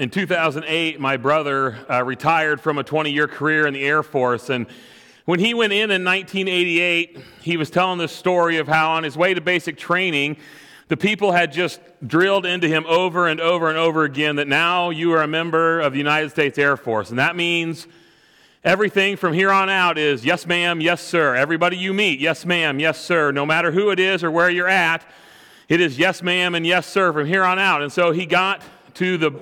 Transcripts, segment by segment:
in 2008, my brother uh, retired from a 20 year career in the Air Force. And when he went in in 1988, he was telling this story of how on his way to basic training, the people had just drilled into him over and over and over again that now you are a member of the United States Air Force. And that means everything from here on out is yes, ma'am, yes, sir. Everybody you meet, yes, ma'am, yes, sir. No matter who it is or where you're at, it is yes, ma'am, and yes, sir from here on out. And so he got to the,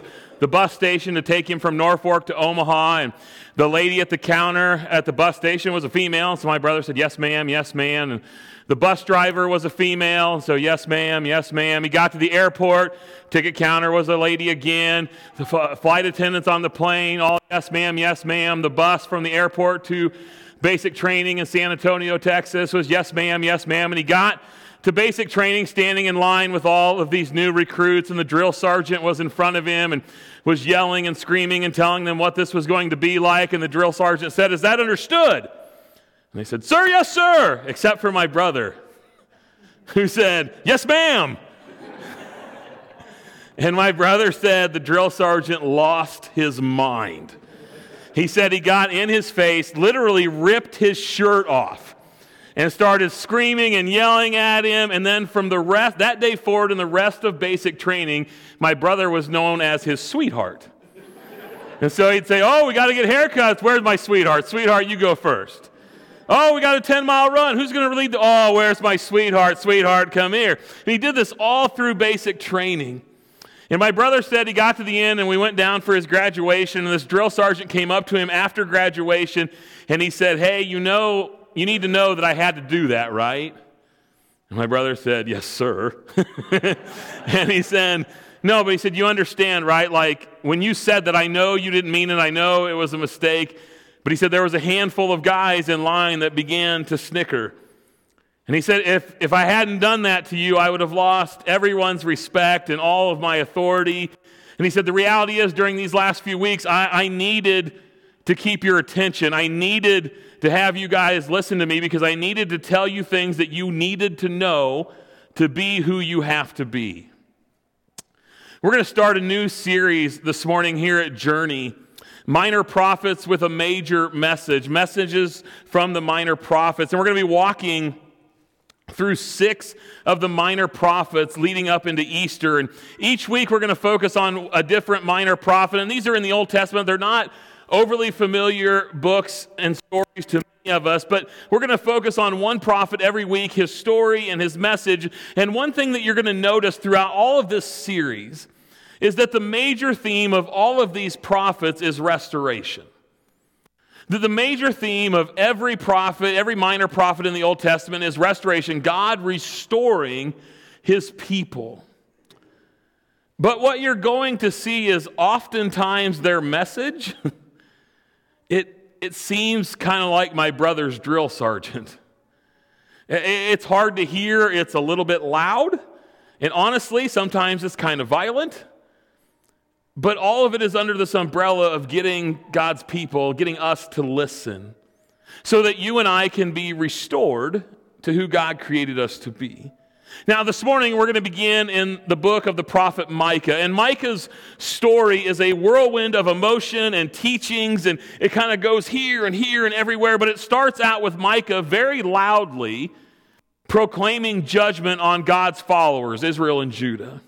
the bus station to take him from Norfolk to Omaha. And the lady at the counter at the bus station was a female. So my brother said, Yes, ma'am, yes, ma'am. And the bus driver was a female, so yes, ma'am, yes, ma'am. He got to the airport, ticket counter was a lady again. The f- flight attendants on the plane, all yes, ma'am, yes, ma'am. The bus from the airport to basic training in San Antonio, Texas was yes, ma'am, yes, ma'am. And he got to basic training standing in line with all of these new recruits, and the drill sergeant was in front of him and was yelling and screaming and telling them what this was going to be like. And the drill sergeant said, Is that understood? And they said, Sir, yes, sir, except for my brother, who said, Yes, ma'am. and my brother said the drill sergeant lost his mind. He said he got in his face, literally ripped his shirt off, and started screaming and yelling at him. And then from the rest, that day forward, and the rest of basic training, my brother was known as his sweetheart. and so he'd say, Oh, we got to get haircuts. Where's my sweetheart? Sweetheart, you go first. Oh, we got a 10 mile run. Who's going to lead the? Oh, where's my sweetheart? Sweetheart, come here. And he did this all through basic training. And my brother said he got to the end and we went down for his graduation. And this drill sergeant came up to him after graduation and he said, Hey, you know, you need to know that I had to do that, right? And my brother said, Yes, sir. and he said, No, but he said, You understand, right? Like when you said that, I know you didn't mean it. I know it was a mistake. But he said there was a handful of guys in line that began to snicker. And he said, if, if I hadn't done that to you, I would have lost everyone's respect and all of my authority. And he said, the reality is, during these last few weeks, I, I needed to keep your attention. I needed to have you guys listen to me because I needed to tell you things that you needed to know to be who you have to be. We're going to start a new series this morning here at Journey minor prophets with a major message, messages from the minor prophets. And we're going to be walking through six of the minor prophets leading up into Easter. And each week we're going to focus on a different minor prophet. And these are in the Old Testament. They're not overly familiar books and stories to many of us, but we're going to focus on one prophet every week, his story and his message. And one thing that you're going to notice throughout all of this series is that the major theme of all of these prophets is restoration. That the major theme of every prophet, every minor prophet in the Old Testament is restoration, God restoring his people. But what you're going to see is oftentimes their message, it, it seems kind of like my brother's drill sergeant. It's hard to hear, it's a little bit loud, and honestly, sometimes it's kind of violent. But all of it is under this umbrella of getting God's people, getting us to listen, so that you and I can be restored to who God created us to be. Now, this morning, we're going to begin in the book of the prophet Micah. And Micah's story is a whirlwind of emotion and teachings, and it kind of goes here and here and everywhere. But it starts out with Micah very loudly proclaiming judgment on God's followers, Israel and Judah.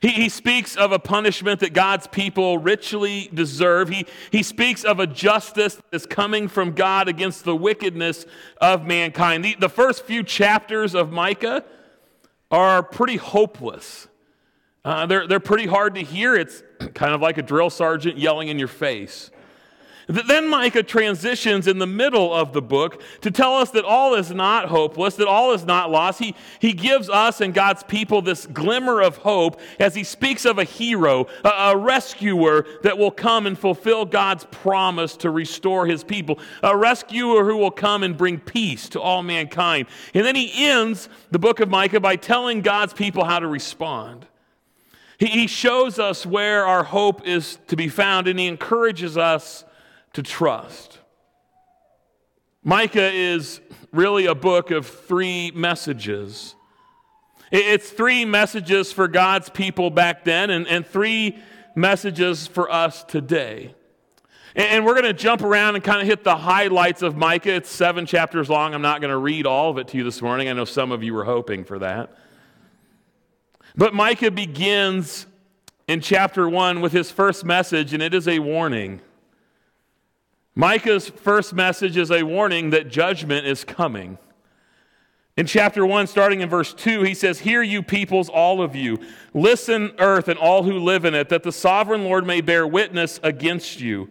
He, he speaks of a punishment that God's people richly deserve. He, he speaks of a justice that is coming from God against the wickedness of mankind. The, the first few chapters of Micah are pretty hopeless. Uh, they're, they're pretty hard to hear. It's kind of like a drill sergeant yelling in your face. Then Micah transitions in the middle of the book to tell us that all is not hopeless, that all is not lost. He, he gives us and God's people this glimmer of hope as he speaks of a hero, a, a rescuer that will come and fulfill God's promise to restore his people, a rescuer who will come and bring peace to all mankind. And then he ends the book of Micah by telling God's people how to respond. He, he shows us where our hope is to be found, and he encourages us to trust. Micah is really a book of three messages. It's three messages for God's people back then, and, and three messages for us today. And we're going to jump around and kind of hit the highlights of Micah. It's seven chapters long. I'm not going to read all of it to you this morning. I know some of you were hoping for that. But Micah begins in chapter one with his first message, and it is a warning. Micah's first message is a warning that judgment is coming. In chapter 1, starting in verse 2, he says, Hear you peoples, all of you. Listen, earth, and all who live in it, that the sovereign Lord may bear witness against you.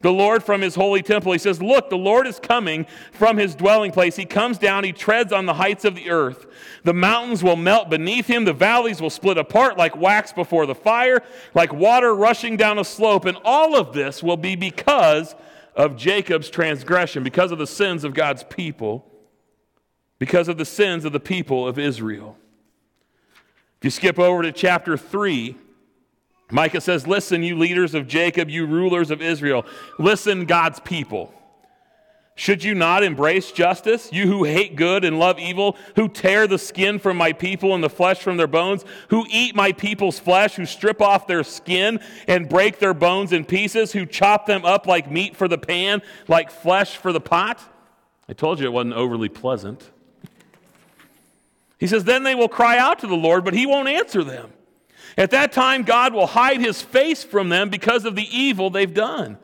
The Lord from his holy temple, he says, Look, the Lord is coming from his dwelling place. He comes down, he treads on the heights of the earth. The mountains will melt beneath him, the valleys will split apart like wax before the fire, like water rushing down a slope. And all of this will be because of Jacob's transgression, because of the sins of God's people because of the sins of the people of Israel. If you skip over to chapter 3, Micah says, Listen, you leaders of Jacob, you rulers of Israel, listen, God's people. Should you not embrace justice? You who hate good and love evil, who tear the skin from my people and the flesh from their bones, who eat my people's flesh, who strip off their skin and break their bones in pieces, who chop them up like meat for the pan, like flesh for the pot? I told you it wasn't overly pleasant. He says, Then they will cry out to the Lord, but he won't answer them. At that time, God will hide his face from them because of the evil they've done.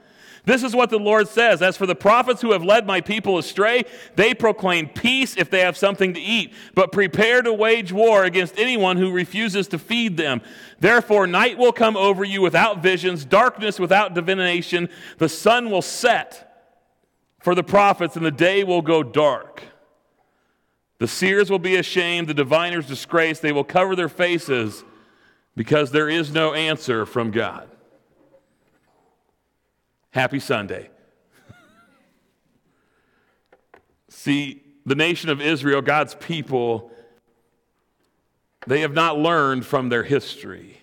This is what the Lord says As for the prophets who have led my people astray, they proclaim peace if they have something to eat, but prepare to wage war against anyone who refuses to feed them. Therefore, night will come over you without visions, darkness without divination. The sun will set for the prophets, and the day will go dark. The seers will be ashamed, the diviners disgraced. They will cover their faces because there is no answer from God. Happy Sunday. See, the nation of Israel, God's people, they have not learned from their history.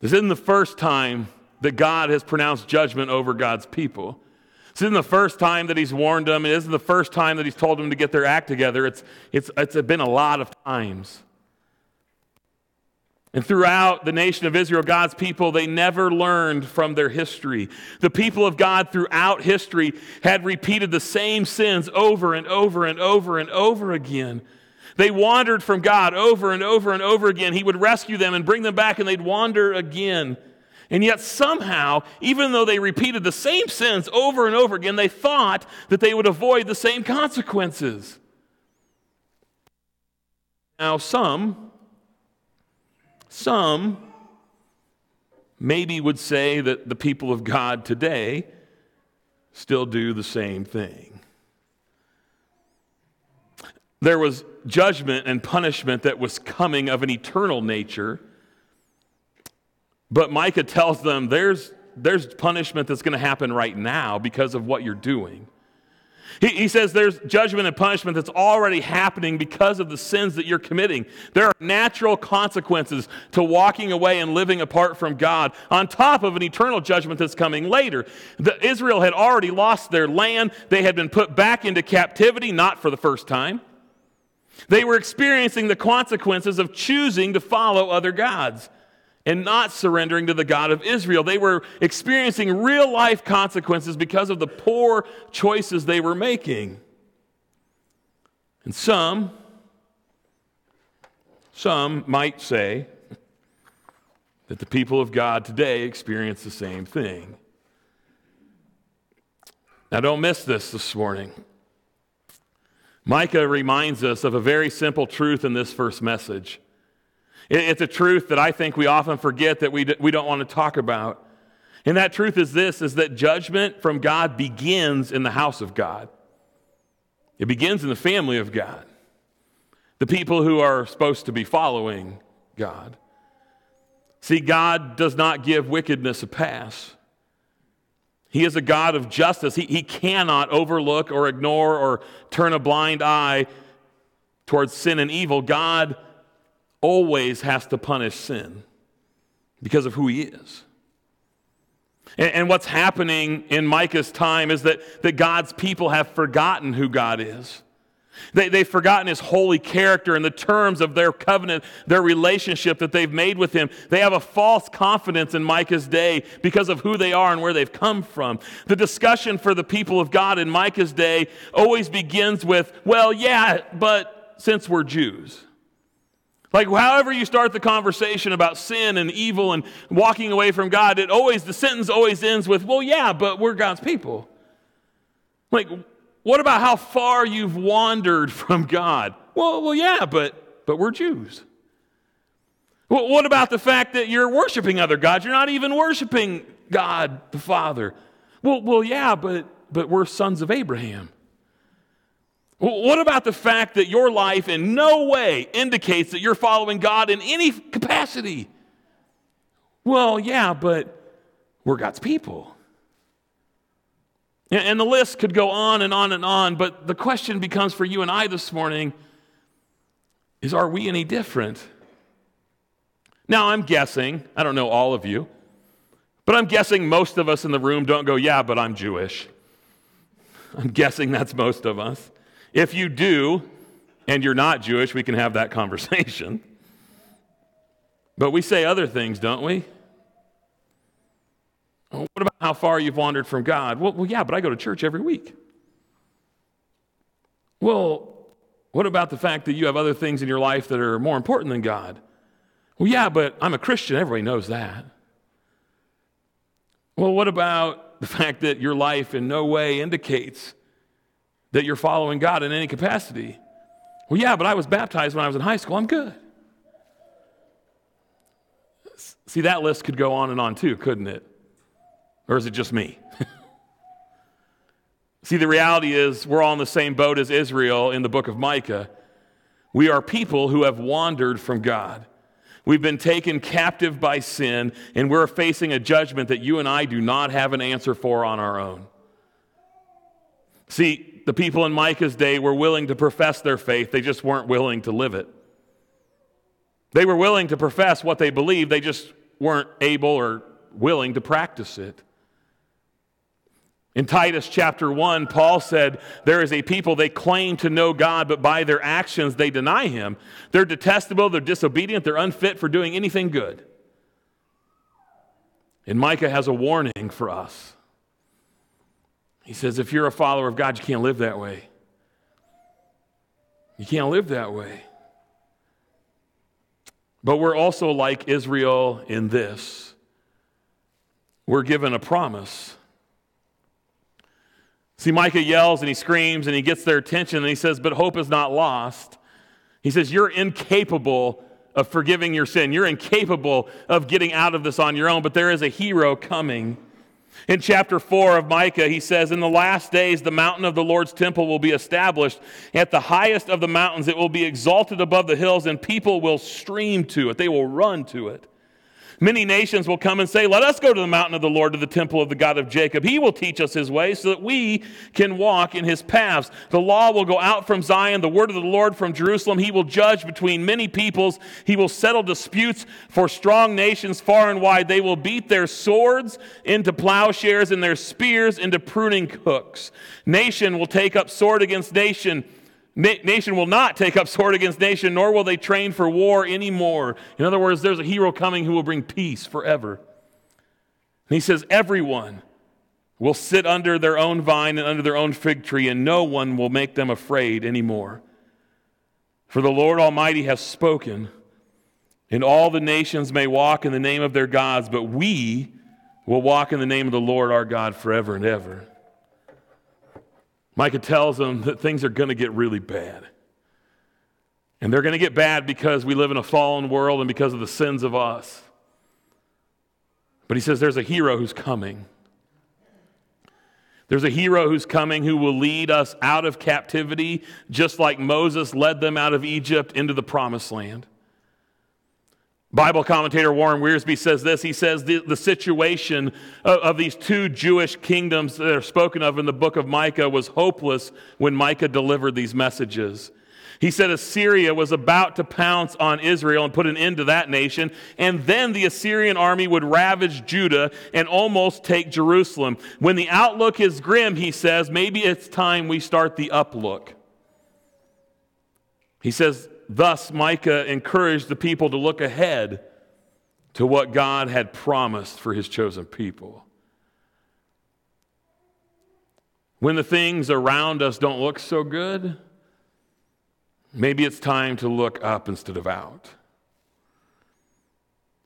This isn't the first time that God has pronounced judgment over God's people. This isn't the first time that he's warned them. It isn't the first time that he's told them to get their act together. It's, it's, it's been a lot of times. And throughout the nation of Israel, God's people, they never learned from their history. The people of God throughout history had repeated the same sins over and over and over and over again. They wandered from God over and over and over again. He would rescue them and bring them back, and they'd wander again. And yet, somehow, even though they repeated the same sins over and over again, they thought that they would avoid the same consequences. Now, some, some maybe would say that the people of God today still do the same thing. There was judgment and punishment that was coming of an eternal nature but Micah tells them there's, there's punishment that's going to happen right now because of what you're doing. He, he says there's judgment and punishment that's already happening because of the sins that you're committing. There are natural consequences to walking away and living apart from God, on top of an eternal judgment that's coming later. The, Israel had already lost their land, they had been put back into captivity, not for the first time. They were experiencing the consequences of choosing to follow other gods and not surrendering to the God of Israel. They were experiencing real life consequences because of the poor choices they were making. And some, some might say that the people of God today experience the same thing. Now, don't miss this this morning. Micah reminds us of a very simple truth in this first message. It's a truth that I think we often forget that we, we don't want to talk about. And that truth is this is that judgment from God begins in the house of God. It begins in the family of God. The people who are supposed to be following God. See, God does not give wickedness a pass. He is a God of justice. He, he cannot overlook or ignore or turn a blind eye towards sin and evil. God always has to punish sin because of who he is. And, and, what's happening in Micah's time is that, that God's people have forgotten who God is. They, they've forgotten his holy character and the terms of their covenant, their relationship that they've made with him. They have a false confidence in Micah's day because of who they are and where they've come from. The discussion for the people of God in Micah's day always begins with, well, yeah, but since we're Jews. Like, however you start the conversation about sin and evil and walking away from God, it always, the sentence always ends with, well, yeah, but we're God's people. Like, what about how far you've wandered from God? Well, well, yeah, but but we're Jews. Well, what about the fact that you're worshiping other gods? You're not even worshiping God the Father. Well, well, yeah, but but we're sons of Abraham. What about the fact that your life in no way indicates that you're following God in any capacity? Well, yeah, but we're God's people. And the list could go on and on and on, but the question becomes for you and I this morning is are we any different? Now, I'm guessing, I don't know all of you, but I'm guessing most of us in the room don't go, yeah, but I'm Jewish. I'm guessing that's most of us. If you do, and you're not Jewish, we can have that conversation. But we say other things, don't we? Oh, what about how far you've wandered from God? Well, well, yeah, but I go to church every week. Well, what about the fact that you have other things in your life that are more important than God? Well, yeah, but I'm a Christian. Everybody knows that. Well, what about the fact that your life in no way indicates that you're following God in any capacity? Well, yeah, but I was baptized when I was in high school. I'm good. See, that list could go on and on too, couldn't it? Or is it just me? See, the reality is we're all in the same boat as Israel in the book of Micah. We are people who have wandered from God. We've been taken captive by sin, and we're facing a judgment that you and I do not have an answer for on our own. See, the people in Micah's day were willing to profess their faith, they just weren't willing to live it. They were willing to profess what they believed, they just weren't able or willing to practice it. In Titus chapter 1, Paul said, There is a people, they claim to know God, but by their actions they deny him. They're detestable, they're disobedient, they're unfit for doing anything good. And Micah has a warning for us. He says, If you're a follower of God, you can't live that way. You can't live that way. But we're also like Israel in this we're given a promise See, Micah yells and he screams and he gets their attention and he says, But hope is not lost. He says, You're incapable of forgiving your sin. You're incapable of getting out of this on your own, but there is a hero coming. In chapter 4 of Micah, he says, In the last days, the mountain of the Lord's temple will be established. At the highest of the mountains, it will be exalted above the hills, and people will stream to it. They will run to it. Many nations will come and say, Let us go to the mountain of the Lord, to the temple of the God of Jacob. He will teach us his way so that we can walk in his paths. The law will go out from Zion, the word of the Lord from Jerusalem. He will judge between many peoples. He will settle disputes for strong nations far and wide. They will beat their swords into plowshares and their spears into pruning hooks. Nation will take up sword against nation nation will not take up sword against nation, nor will they train for war anymore. In other words, there's a hero coming who will bring peace forever. And he says, Everyone will sit under their own vine and under their own fig tree, and no one will make them afraid anymore. For the Lord Almighty has spoken, and all the nations may walk in the name of their gods, but we will walk in the name of the Lord our God forever and ever. Micah tells them that things are going to get really bad. And they're going to get bad because we live in a fallen world and because of the sins of us. But he says there's a hero who's coming. There's a hero who's coming who will lead us out of captivity, just like Moses led them out of Egypt into the promised land. Bible commentator Warren Wiersbe says this. He says the, the situation of, of, these two Jewish kingdoms that are spoken of in the book of Micah was hopeless when Micah delivered these messages. He said Assyria was about to pounce on Israel and put an end to that nation, and then the Assyrian army would ravage Judah and almost take Jerusalem. When the outlook is grim, he says, maybe it's time we start the uplook. He says, Thus, Micah encouraged the people to look ahead to what God had promised for his chosen people. When the things around us don't look so good, maybe it's time to look up instead of out.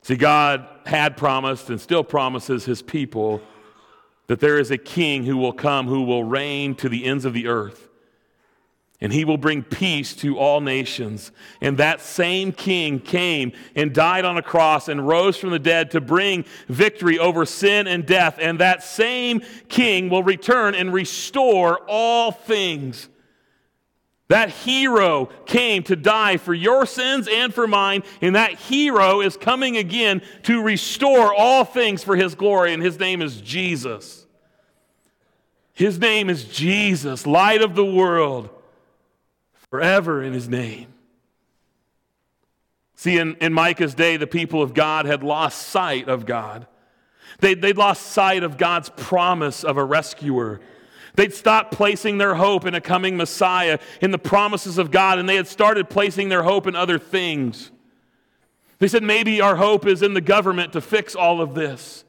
See, God had promised and still promises his people that there is a king who will come who will reign to the ends of the earth and he will bring peace to all nations. And that same king came and died on a cross and rose from the dead to bring victory over sin and death. And that same king will return and restore all things. That hero came to die for your sins and for mine, and that hero is coming again to restore all things for his glory, and his name is Jesus. His name is Jesus, light of the world forever in his name. See, in, in Micah's day, the people of God had lost sight of God. They, they'd lost sight of God's promise of a rescuer. They'd stopped placing their hope in a coming Messiah, in the promises of God, and they had started placing their hope in other things. They said, maybe our hope is in the government to fix all of this.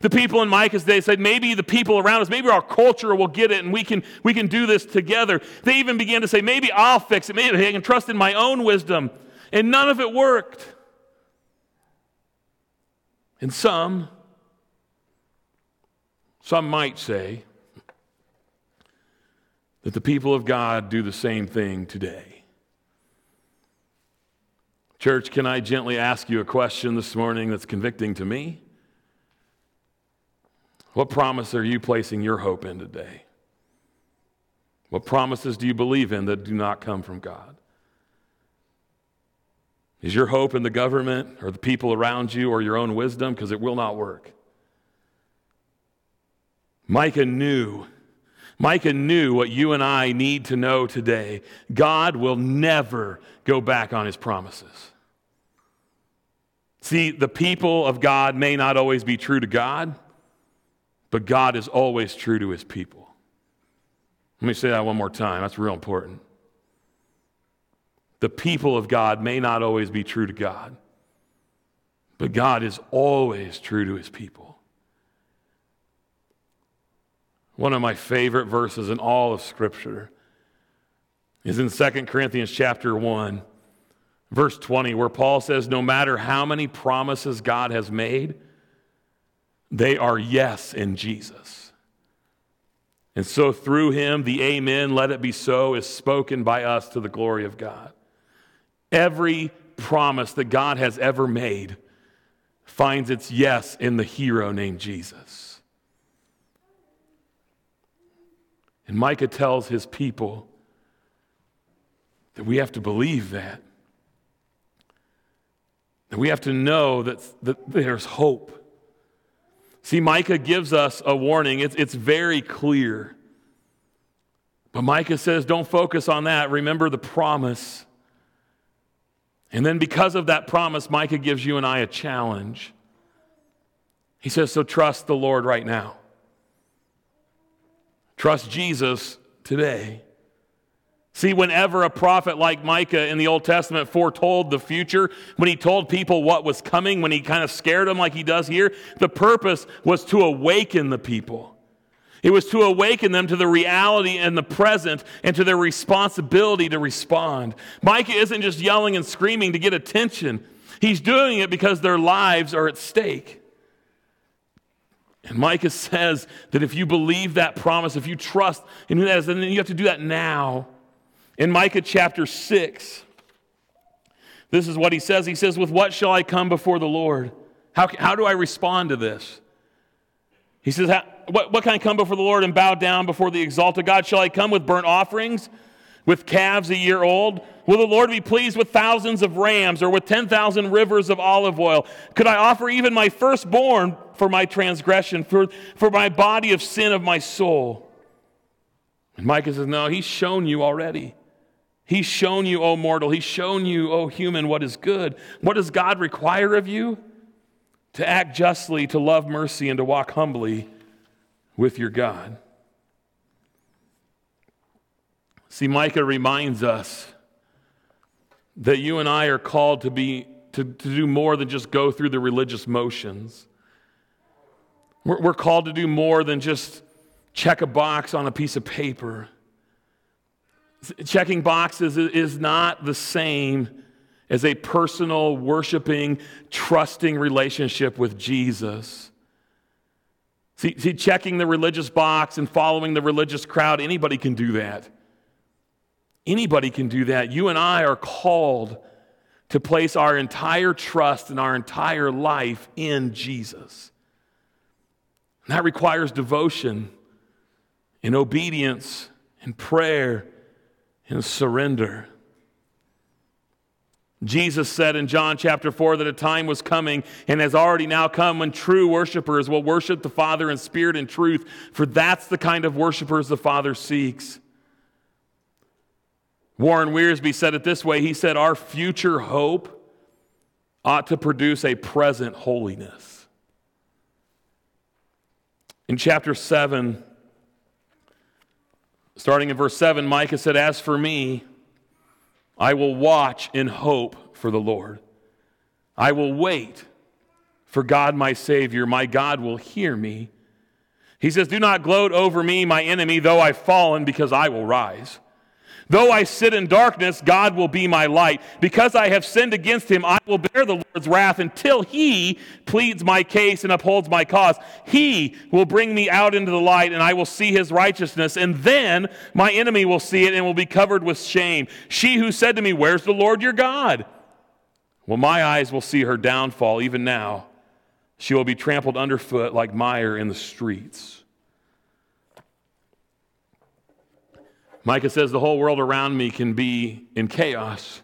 The people in Micah's day said, maybe the people around us, maybe our culture will get it and we can, we can do this together. They even began to say, maybe I'll fix it. Maybe I can trust in my own wisdom. And none of it worked. And some, some might say that the people of God do the same thing today. Church, can I gently ask you a question this morning that's convicting to me? What promise are you placing your hope in today? What promises do you believe in that do not come from God? Is your hope in the government or the people around you or your own wisdom? Because it will not work. Micah knew. Micah knew what you and I need to know today. God will never go back on his promises. See, the people of God may not always be true to God, but God is always true to his people. Let me say that one more time. That's real important. The people of God may not always be true to God, but God is always true to his people. One of my favorite verses in all of Scripture is in 2 Corinthians chapter 1, verse 20, where Paul says, No matter how many promises God has made, they are yes in Jesus. And so through him, the Amen, let it be so, is spoken by us to the glory of God. Every promise that God has ever made finds its yes in the hero named Jesus. And Micah tells his people that we have to believe that. That we have to know that, that there's hope See, Micah gives us a warning. It's, it's very clear. But Micah says, don't focus on that. Remember the promise. And then, because of that promise, Micah gives you and I a challenge. He says, So trust the Lord right now. Trust Jesus today. See, whenever a prophet like Micah in the Old Testament foretold the future, when he told people what was coming, when he kind of scared them like he does here, the purpose was to awaken the people. It was to awaken them to the reality and the present and to their responsibility to respond. Micah isn't just yelling and screaming to get attention, he's doing it because their lives are at stake. And Micah says that if you believe that promise, if you trust in who that is, then you have to do that now. In Micah chapter 6, this is what he says. He says, With what shall I come before the Lord? How, how do I respond to this? He says, what, what can I come before the Lord and bow down before the exalted God? Shall I come with burnt offerings, with calves a year old? Will the Lord be pleased with thousands of rams or with 10,000 rivers of olive oil? Could I offer even my firstborn for my transgression, for, for my body of sin of my soul? And Micah says, No, he's shown you already. He's shown you, O mortal, he's shown you, O human, what is good. What does God require of you? To act justly, to love mercy, and to walk humbly with your God. See, Micah reminds us that you and I are called to be to, to do more than just go through the religious motions. We're, we're called to do more than just check a box on a piece of paper. Checking boxes is not the same as a personal, worshiping, trusting relationship with Jesus. See, see, checking the religious box and following the religious crowd, anybody can do that. Anybody can do that. You and I are called to place our entire trust and our entire life in Jesus. And that requires devotion and obedience and prayer and surrender. Jesus said in John chapter 4 that a time was coming and has already now come when true worshipers will worship the Father in spirit and truth, for that's the kind of worshipers the Father seeks. Warren Wiersbe said it this way He said, Our future hope ought to produce a present holiness. In chapter 7, starting in verse 7, Micah said, As for me, I will watch in hope for the Lord. I will wait for God my Savior. My God will hear me. He says, Do not gloat over me, my enemy, though I've fallen, because I will rise. Though I sit in darkness, God will be my light. Because I have sinned against him, I will bear the Lord's wrath until he pleads my case and upholds my cause. He will bring me out into the light, and I will see his righteousness. And then my enemy will see it and will be covered with shame. She who said to me, Where's the Lord your God? Well, my eyes will see her downfall even now. She will be trampled underfoot like mire in the streets. Micah says, The whole world around me can be in chaos.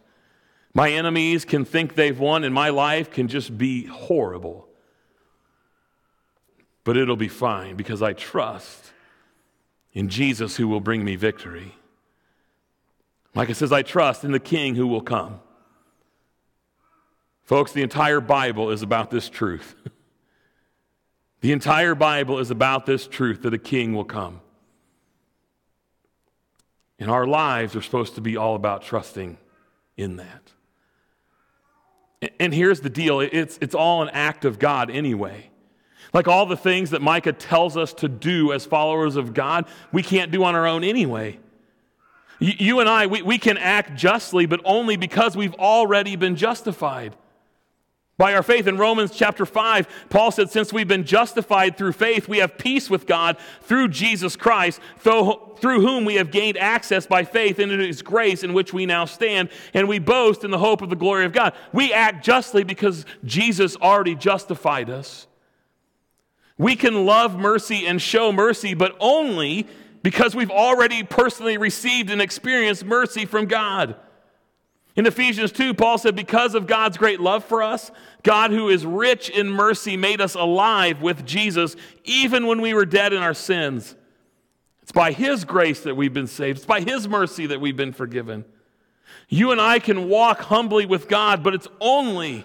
My enemies can think they've won, and my life can just be horrible. But it'll be fine because I trust in Jesus who will bring me victory. Micah says, I trust in the King who will come. Folks, the entire Bible is about this truth. the entire Bible is about this truth that a king will come. And our lives are supposed to be all about trusting in that. And here's the deal it's, it's all an act of God anyway. Like all the things that Micah tells us to do as followers of God, we can't do on our own anyway. You and I, we, we can act justly, but only because we've already been justified by our faith. In Romans chapter 5, Paul said, Since we've been justified through faith, we have peace with God through Jesus Christ, through whom we have gained access by faith into his grace in which we now stand, and we boast in the hope of the glory of God. We act justly because Jesus already justified us. We can love mercy and show mercy, but only because we've already personally received and experienced mercy from God. In Ephesians 2, Paul said, Because of God's great love for us, God, who is rich in mercy, made us alive with Jesus even when we were dead in our sins. It's by His grace that we've been saved, it's by His mercy that we've been forgiven. You and I can walk humbly with God, but it's only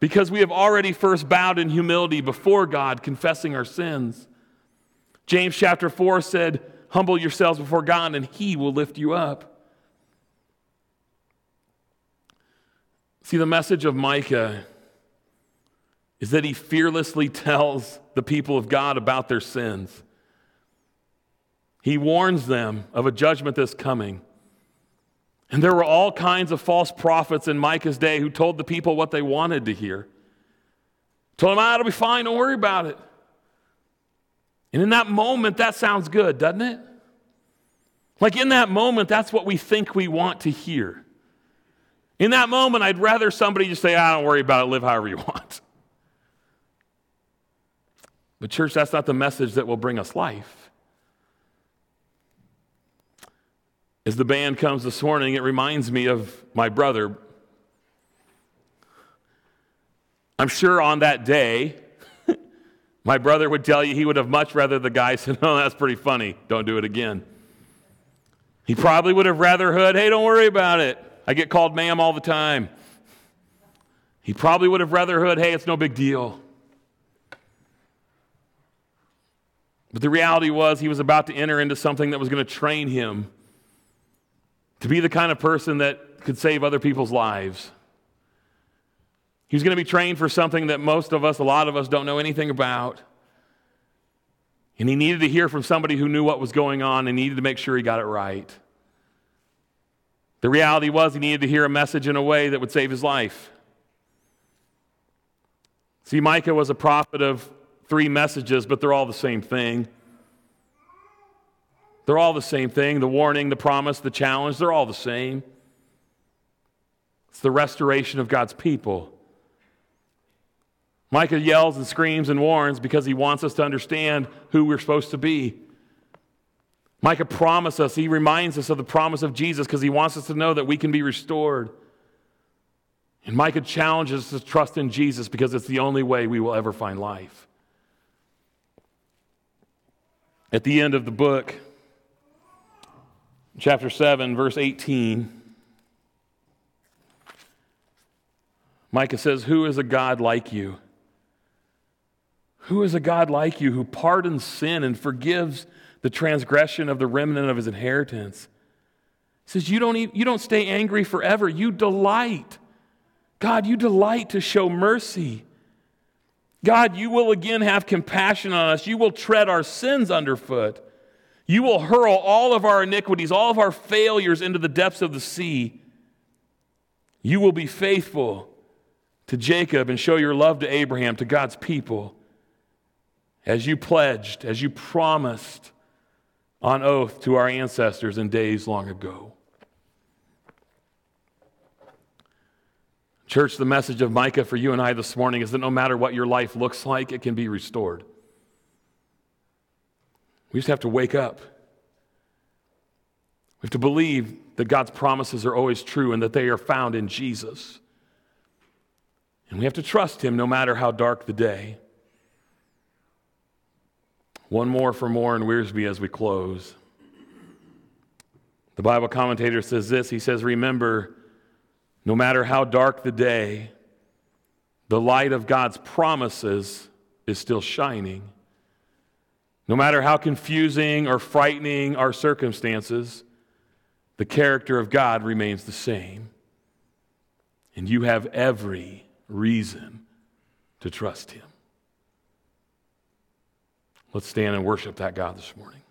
because we have already first bowed in humility before God, confessing our sins. James chapter 4 said, Humble yourselves before God, and He will lift you up. See, the message of Micah is that he fearlessly tells the people of God about their sins. He warns them of a judgment that's coming. And there were all kinds of false prophets in Micah's day who told the people what they wanted to hear. Told them, ah, it'll be fine, don't worry about it. And in that moment, that sounds good, doesn't it? Like in that moment, that's what we think we want to hear. In that moment, I'd rather somebody just say, I ah, don't worry about it, live however you want. But, church, that's not the message that will bring us life. As the band comes this morning, it reminds me of my brother. I'm sure on that day, my brother would tell you he would have much rather the guy said, Oh, that's pretty funny. Don't do it again. He probably would have rather heard, Hey, don't worry about it. I get called ma'am all the time. He probably would have rather heard, hey, it's no big deal. But the reality was, he was about to enter into something that was going to train him to be the kind of person that could save other people's lives. He was going to be trained for something that most of us, a lot of us, don't know anything about. And he needed to hear from somebody who knew what was going on and needed to make sure he got it right. The reality was he needed to hear a message in a way that would save his life. See, Micah was a prophet of three messages, but they're all the same thing. They're all the same thing the warning, the promise, the challenge, they're all the same. It's the restoration of God's people. Micah yells and screams and warns because he wants us to understand who we're supposed to be. Micah promises us, he reminds us of the promise of Jesus because he wants us to know that we can be restored. And Micah challenges us to trust in Jesus because it's the only way we will ever find life. At the end of the book, chapter 7, verse 18, Micah says, Who is a God like you? Who is a God like you who pardons sin and forgives the transgression of the remnant of his inheritance? He says, You don't, you don't stay angry forever. You delight. God, you delight to show mercy. God, you will again have compassion on us. You will tread our sins underfoot. You will hurl all of our iniquities, all of our failures into the depths of the sea. You will be faithful to Jacob and show your love to Abraham, to God's people as you pledged, as you promised on oath to our ancestors in days long ago. Church, the message of Micah for you and I this morning is that no matter what your life looks like, it can be restored. We just have to wake up. We have to believe that God's promises are always true and that they are found in Jesus. And we have to trust Him no matter how dark the day. One more for from Warren Wiersbe as we close. The Bible commentator says this He says, Remember, no matter how dark the day, the light of God's promises is still shining. No matter how confusing or frightening our circumstances, the character of God remains the same. And you have every reason to trust Him. Let's stand and worship that God this morning.